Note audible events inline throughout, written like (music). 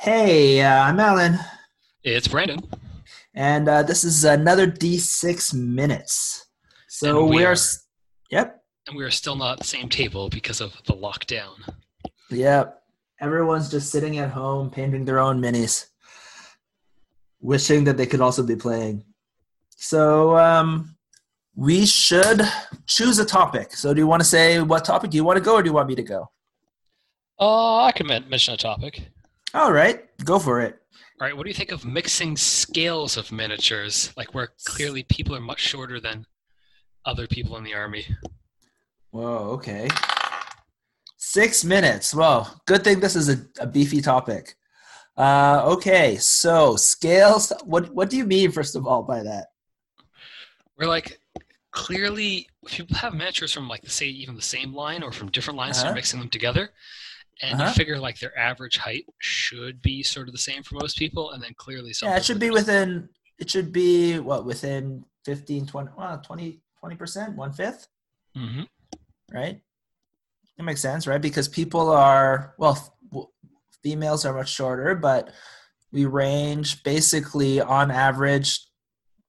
Hey, uh, I'm Alan, It's Brandon. and uh, this is another D6 minutes. So And we we are, are- yep, And we are still not at the same table because of the lockdown. yep. Everyone's just sitting at home painting their own minis, wishing that they could also be playing. So um, we should choose a topic. So do you want to say what topic? Do you want to go, or do you want me to go? Uh, I can mention a topic. All right, go for it. All right, what do you think of mixing scales of miniatures? Like where clearly people are much shorter than other people in the army. Whoa, okay. Six minutes. Whoa, good thing this is a, a beefy topic. Uh, okay, so scales. What what do you mean, first of all, by that? We're like clearly if people have miniatures from like say even the same line or from different lines, Uh-huh. they're mixing them together. And Uh-huh. you figure like their average height should be sort of the same for most people, and then clearly some Yeah, it should be within. It should be what within 15, 20, well, 20 percent, one fifth, Mhm. right? it makes sense, right? Because people are well, f- w- females are much shorter, but we range basically on average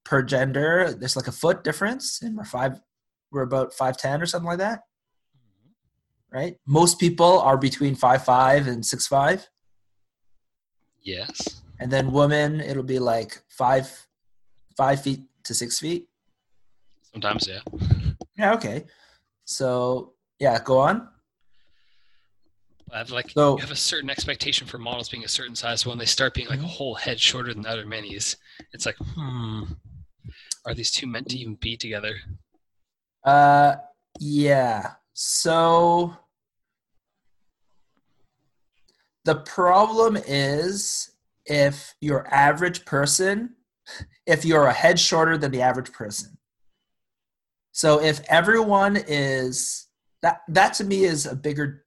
per gender. There's like a foot difference, and we're five. We're about five ten or something like that. Right? Most people are between five five and six five, Yes. and then women it'll be like five five feet to six feet. Sometimes, yeah. Yeah, okay. So yeah, go on. I have like So- you have a certain expectation for models being a certain size. So when they start being like a Mhm. whole head shorter than other minis, it's like, hmm, are these two meant to even be together? Uh, yeah. So the problem is if your average person, if you're a head shorter than the average person. So if everyone is that that to me is a bigger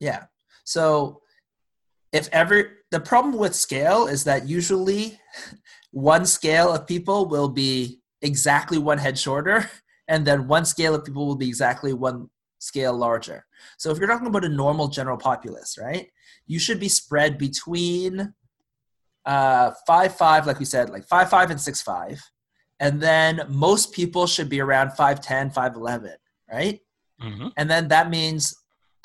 yeah. So if every the problem with scale is that usually one scale of people will be exactly one head shorter and then one scale of people will be exactly one scale larger. So if you're talking about a normal general populace, right, you should be spread between uh, five five, like we said, like five five and six five, and then most people should be around 5'10", 5'11", right? Mm-hmm. And then that means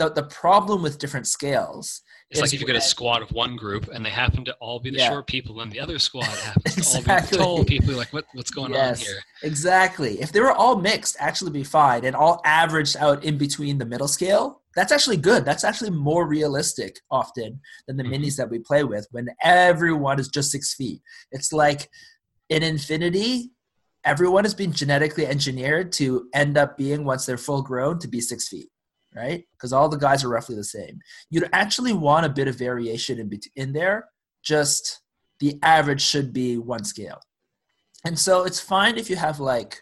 the the problem with different scales. It's like if you get a squad of one group and they happen to all be the Yeah. short people, and the other squad (laughs) happens to all be the tall people. You're like, what, what's going Yes. on here? Exactly. If they were all mixed, actually be fine and all averaged out in between the middle scale, that's actually good. That's actually more realistic often than the Mhm. minis that we play with when everyone is just six feet. It's like in Infinity, everyone has been genetically engineered to end up being, once they're full grown, to be six feet, right? Because all the guys are roughly the same. You'd actually want a bit of variation in, in there, just the average should be one scale. And so it's fine if you have like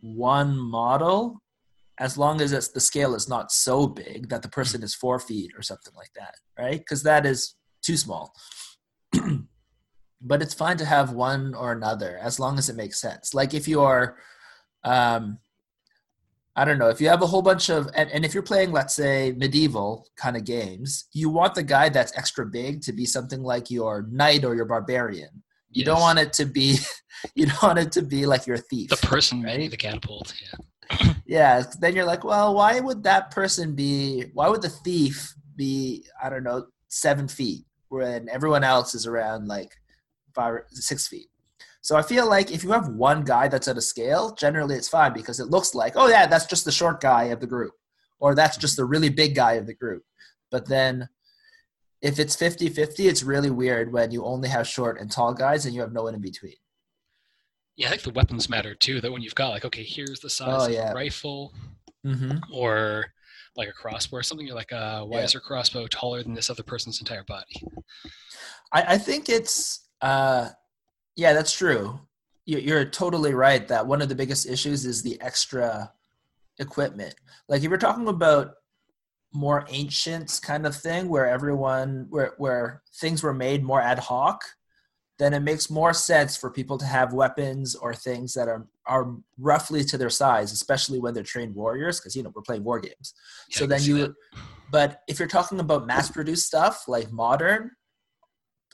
one model, as long as the scale is not so big that the person is four feet or something like that, right? Because that is too small. (clears throat) but it's fine to have one or another as long as it makes sense. Like if you're, um, I don't know, if you have a whole bunch of, and, and if you're playing, let's say, medieval kind of games, you want the guy that's extra big to be something like your knight or your barbarian. You don't want it to be, (laughs) you don't want it to be like your thief. the person right? right? the catapult. Yeah. (clears throat) yeah. Then you're like, well, why would that person be? Why would the thief be? I don't know, seven feet when everyone else is around like five, six feet. So I feel like if you have one guy that's at a scale, generally it's fine because it looks like, oh yeah, that's just the short guy of the group, or that's just the really big guy of the group. But then if it's 50-50, it's really weird when you only have short and tall guys and you have no one in between. Yeah, I think the weapons matter too. That when you've got like, okay, here's the size Oh, of yeah. a rifle Mm-hmm. or like a crossbow or something, you're like, uh, why Yeah. is your crossbow taller than this other person's entire body? I, I think it's uh, yeah, that's true. You- You're totally right that one of the biggest issues is the extra equipment. Like if you're talking about more ancient kind of thing where everyone where where things were made more ad hoc, then it makes more sense for people to have weapons or things that are are roughly to their size, especially when they're trained warriors, because you know we're playing war games. Yeah, so then you that. but if you're talking about mass produced stuff like modern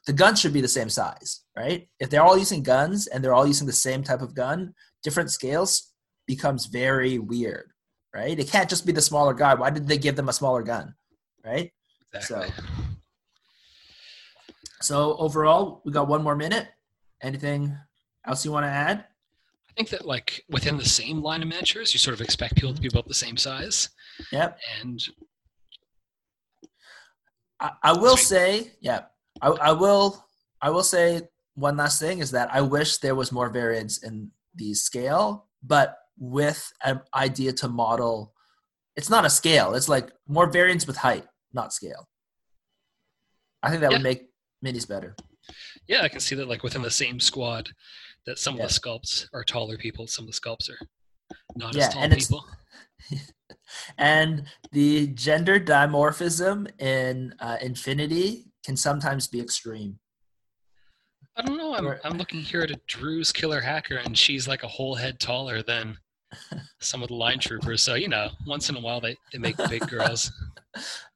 the guns should be the same size, right? If they're all using guns and they're all using the same type of gun, different scales becomes very weird, right? It can't just be the smaller guy. Why did they give them a smaller gun, right? Exactly. So, so overall, we got one more minute. Anything else you want to add? I think that like within the same line of miniatures, you sort of expect people to be about the same size. Yep. And I, I will say, yeah, I, I will. I will say one last thing is that I wish there was more variance in the scale, but with an idea to model. It's not a scale. It's like more variance with height, not scale. I think that Yeah. would make minis better. yeah, I can see that like within the same squad, that some Yeah. of the sculpts are taller people, some of the sculpts are not Yeah, as tall and people. (laughs) and the gender dimorphism in uh, Infinity can sometimes be extreme. I don't know. I'm, I'm looking here at a Druze killer hacker, and she's like a whole head taller than (laughs) some of the line troopers. So you know, once in a while they, they make big girls. (laughs)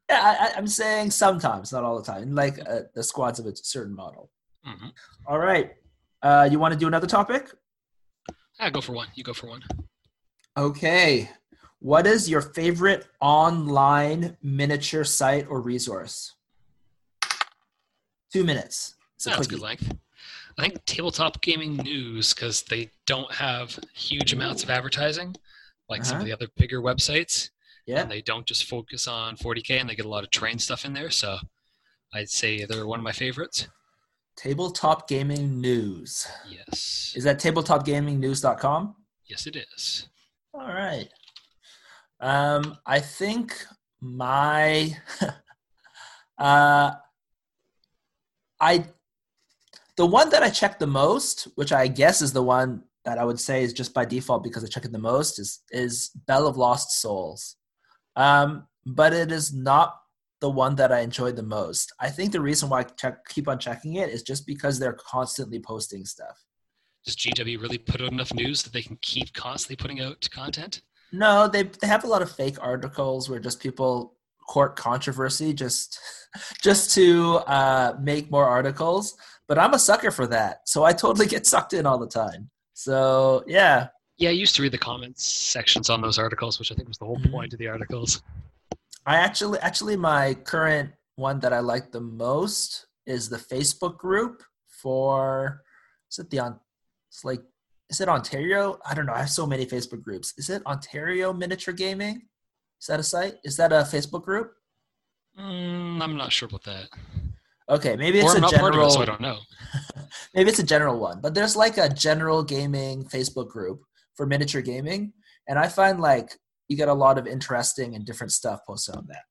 Yeah, I, I- I'm saying sometimes, not all the time. Like uh, the squads of a certain model. hmm All right. Uh, you want to do another topic? Ah, go for one. You go for one. Okay. What is your favorite online miniature site or resource? Two minutes. A That's good length. I think tabletop gaming news because they don't have huge amounts of advertising like some Uh-huh. of the other bigger websites, Yeah. and they don't just focus on 40k, and they get a lot of train stuff in there. So I'd say they're one of my favorites. Tabletop Gaming News. Yes, Is that tabletopgamingnews.com? yes, it is. All right. Um, I think my (laughs) uh I the one that I check the most, which I guess is the one that I would say is just by default because I check it the most, is is Bell of Lost Souls. Um, but it is not the one that I enjoy the most. I think the reason why I check, keep on checking it is just because they're constantly posting stuff. Does GW really put out enough news that they can keep constantly putting out content? No, they they have a lot of fake articles where just people court controversy just (laughs) just to uh, make more articles. But I'm a sucker for that, so I totally get sucked in all the time. So yeah, Yeah, I used to read the comments sections on those articles, which I think was the whole point of the articles. I actually actually my current one that I like the most is the Facebook group for is it the on it's like is it Ontario? I don't know. I have so many Facebook groups. Is it Ontario Miniature Gaming? Is that a site? Is that a Facebook group? Mm, I'm not sure about that. Okay, maybe it's or I'm a not part of general. it, so I don't know. (laughs) maybe it's a general one, but there's like a general gaming Facebook group for miniature gaming, and I find like you get a lot of interesting and different stuff posted on that.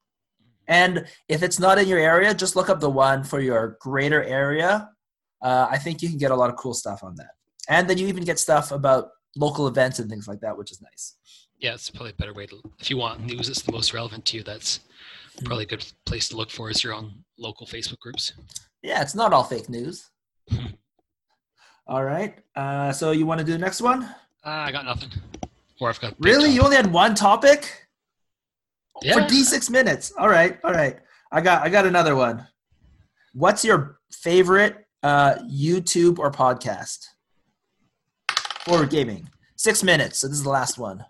And if it's not in your area, just look up the one for your greater area. Uh, I think you can get a lot of cool stuff on that, and then you even get stuff about local events and things like that, which is nice. Yeah, it's probably a better way to. If you want news that's the most relevant to you, that's probably a good place to look for is your own local Facebook groups. Yeah, it's not all fake news. (laughs) all right, uh, so you want to do the next one? Ah, I got nothing. Or I've got Really? You only had one topic? Yeah. For D six minutes. All right, all right. I got I got another one. What's your favorite uh, YouTube or podcast for gaming? Six minutes. So this is the last one.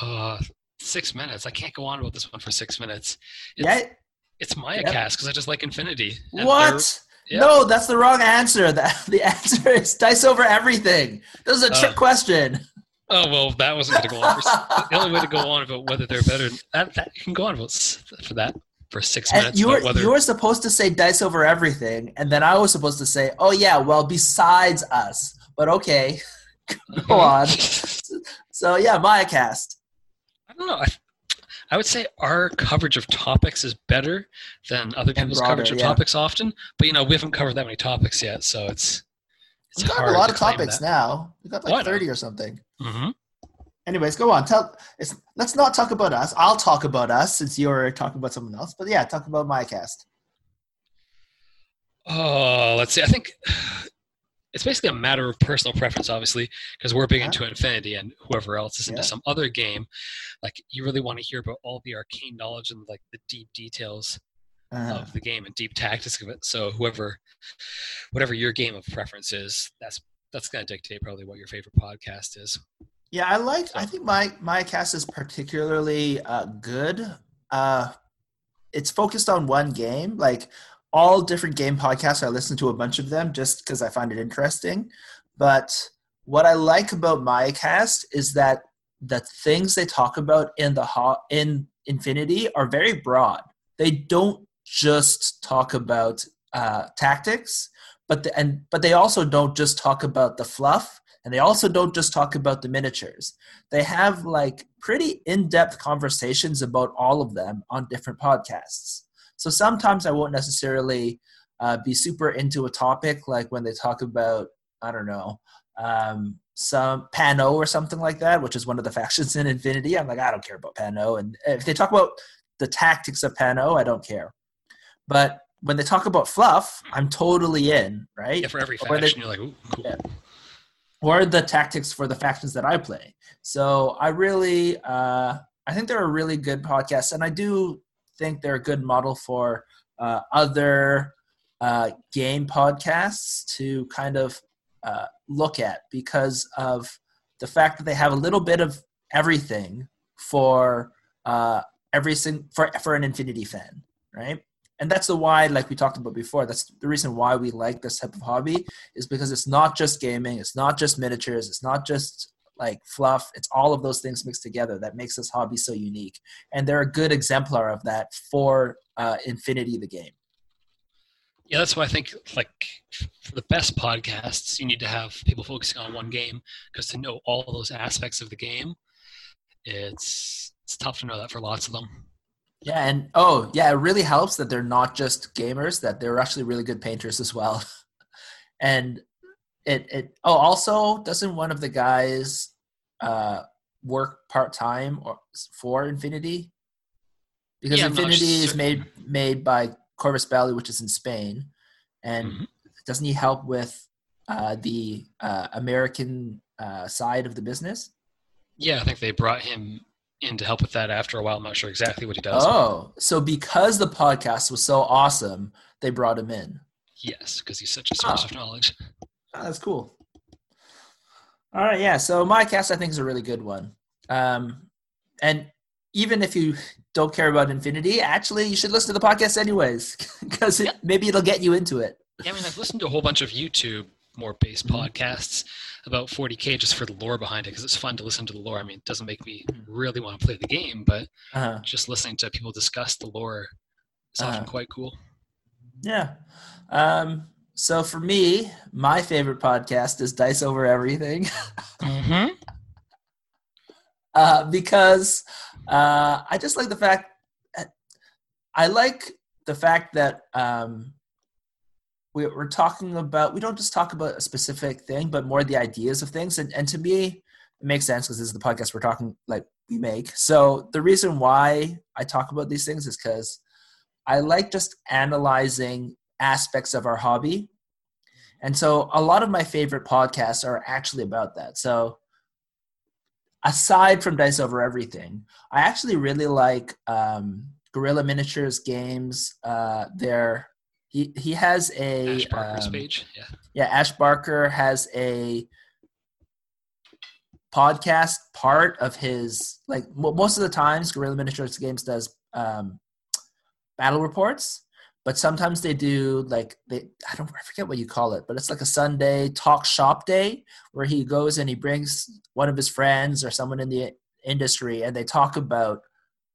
Uh, six minutes. I can't go on about this one for six minutes. It's, Yeah. It's Maya Yep. Cast because I just like Infinity. What? No, that's the wrong answer. The, (laughs) the answer is dice over everything. This is a trick Uh, question. Oh well, that wasn't going to go on. For, (laughs) the only way to go on about whether they're better. That, that you can go on about for that for six And minutes. you were whether you were supposed to say dice over everything, and then I was supposed to say, "Oh yeah, well besides us." But okay, (laughs) go on. So yeah, Mayacast. I don't know. I, I would say our coverage of topics is better than other people's broader, coverage of yeah. topics often. But you know, we haven't covered that many topics yet, so it's it's We've hard a lot to of topics that. now. We've got like What? thirty or something. hmm Anyways, go on. Tell. It's, let's not talk about us. I'll talk about us since you're talking about someone else. But yeah, talk about Mayacast. Oh, let's see. I think it's basically a matter of personal preference, obviously, because we're big Yeah. into Infinity, and whoever else is into Yeah. some other game, like you really want to hear about all the arcane knowledge and like the deep details Uh-huh. of the game and deep tactics of it. So whoever, whatever your game of preference is, that's that's going to dictate probably what your favorite podcast is. Yeah, I like. I think my Mayacast is particularly uh, good. Uh, it's focused on one game. Like all different game podcasts, I listen to a bunch of them just because I find it interesting. But what I like about Mayacast is that the things they talk about in the ho- in Infinity are very broad. They don't just talk about uh, tactics, but the, and but they also don't just talk about the fluff, and they also don't just talk about the miniatures. They have like pretty in-depth conversations about all of them on different podcasts. So sometimes I won't necessarily uh, be super into a topic, like when they talk about I don't know um, some Pano or something like that, which is one of the (laughs) factions in Infinity. I'm like, I don't care about Pano, and if they talk about the tactics of Pano, I don't care. But when they talk about fluff, I'm totally in, right? Yeah, for every Or they- faction, you're like, ooh, cool. Yeah. Or the tactics for the factions that I play. So I really, uh, I think they're a really good podcast, and I do think they're a good model for uh, other uh, game podcasts to kind of uh, look at because of the fact that they have a little bit of everything for uh, every sing- for for an Infinity fan, right? And that's the why, like we talked about before, that's the reason why we like this type of hobby is because it's not just gaming, it's not just miniatures, it's not just like fluff, it's all of those things mixed together that makes this hobby so unique. And they're a good exemplar of that for uh, Infinity the game. Yeah, that's why I think like for the best podcasts, you need to have people focusing on one game because to know all those aspects of the game, it's it's tough to know that for lots of them. Yeah, and oh yeah, it really helps that they're not just gamers; that they're actually really good painters as well. (laughs) and it it oh also doesn't one of the guys uh, work part time or for Infinity? Because Yeah, Infinity is made made by Corvus Belli, which is in Spain, and Mhm. doesn't he help with uh, the uh, American uh, side of the business? Yeah, I think they brought him in to help with that after a while. I'm not sure exactly what he does. Oh, so because the podcast was so awesome, they brought him in. Yes, because he's such a source Oh. of knowledge. Oh, that's cool. All right, yeah. So Mayacast, I think, is a really good one. Um, and even if you don't care about Infinity, actually, you should listen to the podcast anyways, (laughs) because it, maybe it'll get you into it. Yeah, I mean, I've listened to a whole bunch of YouTube more based podcasts about 40k just for the lore behind it because it's fun to listen to the lore. I mean, it doesn't make me really want to play the game, but Uh, just listening to people discuss the lore is often Uh-huh. quite cool. yeah. Um, so for me, my favorite podcast is Dice Over Everything. (laughs) Mm-hmm. uh, because uh, I just like the fact I like the fact that um, we, we're talking about we don't just talk about a specific thing, but more the ideas of things. And, and to me, it makes sense because this is the podcast we're talking like we make. So the reason why I talk about these things is because I like just analyzing aspects of our hobby. And so a lot of my favorite podcasts are actually about that. So aside from Dice Over Everything, I actually really like um, Guerrilla Miniatures games. Uh, there, he he has a Ash Barker's um, page. Yeah. yeah, Ash Barker has a podcast part of his like mo- most of the times Guerrilla Miniatures Games does um, battle reports, but sometimes they do like they I don't I forget what you call it, but it's like a Sunday talk shop day where he goes and he brings one of his friends or someone in the industry and they talk about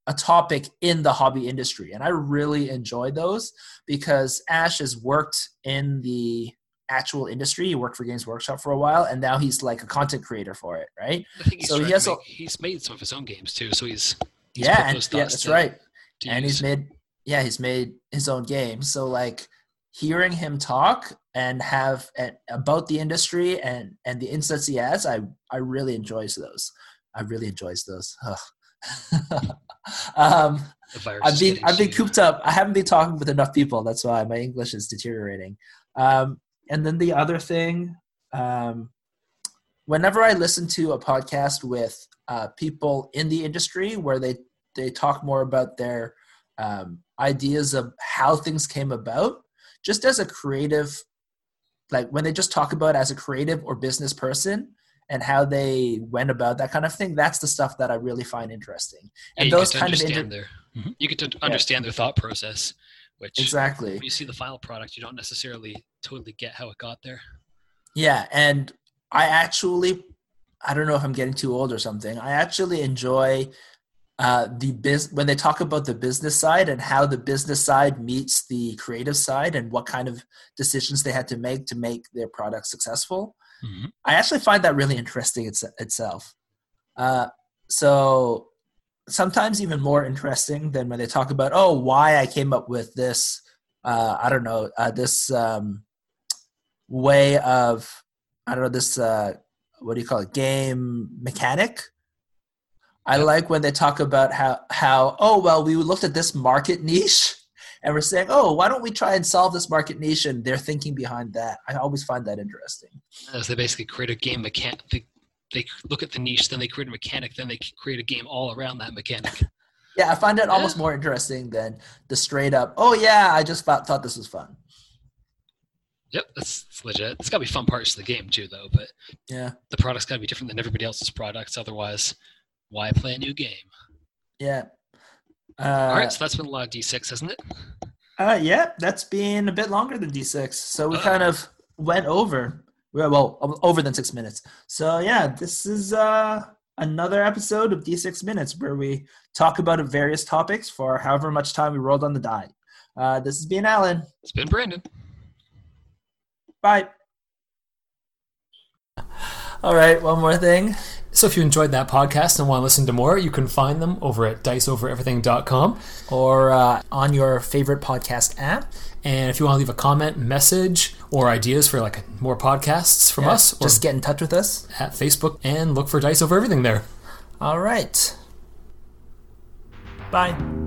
a topic in the hobby industry. And I really enjoy those because Ash has worked in the actual industry. He worked for Games Workshop for a while, and now he's like a content creator for it, right? I think he's So he has a- he's made some of his own games too. So he's, he's yeah, and yeah, that's to- right. to and use. he's made yeah, he's made his own game. So like hearing him talk and have and, about the industry and and the insights he has, I I really enjoys those. I really enjoys those. (laughs) Um, I've been I've been cooped up. I haven't been talking with enough people. That's why my English is deteriorating. Um, and then the other thing, um, whenever I listen to a podcast with uh, people in the industry where they they talk more about their um, ideas of how things came about, just as a creative, like when they just talk about as a creative or business person and how they went about that kind of thing, that's the stuff that I really find interesting. And yeah, those kind of understand inter- their mm-hmm. you get to understand their thought process, which exactly when you see the final product, you don't necessarily totally get how it got there. Yeah, and I actually, I don't know if I'm getting too old or something. I actually enjoy uh, the biz when they talk about the business side and how the business side meets the creative side and what kind of decisions they had to make to make their product successful. Mm-hmm. I actually find that really interesting it's, itself. Uh, so sometimes even more interesting than when they talk about oh why I came up with this. Uh, I don't know uh, this um, way of I don't know this uh, what do you call it game mechanic I like when they talk about how how oh well we looked at this market niche (laughs) and we're saying oh why don't we try and solve this market niche and they're thinking behind that. I always find that interesting. As they basically create a game mechanic. They, they look at the niche, then they create a mechanic, then they create a game all around that mechanic. (laughs) yeah, I find it yeah. almost more interesting than the straight up. Oh yeah, I just thought, thought this was fun. Yep, that's, that's legit. It's got to be fun parts of the game too, though. But yeah, the product's got to be different than everybody else's products. Otherwise, why play a new game? Yeah. Uh, All right, so that's been a lot of D6, hasn't it? Uh, yeah, that's been a bit longer than D6. So we uh, kind of went over. Well, over than six minutes. So yeah, this is uh, another episode of D6 Minutes where we talk about various topics for however much time we rolled on the die. Uh, this has been Alan. It's been Brandon. Bye. All right, one more thing. So if you enjoyed that podcast and want to listen to more, you can find them over at diceovereverything.com or uh, on your favorite podcast app. And if you want to leave a comment, message, or ideas for like more podcasts from yeah, us, just get in touch with us at Facebook and look for Dice Over Everything there. All right. Bye.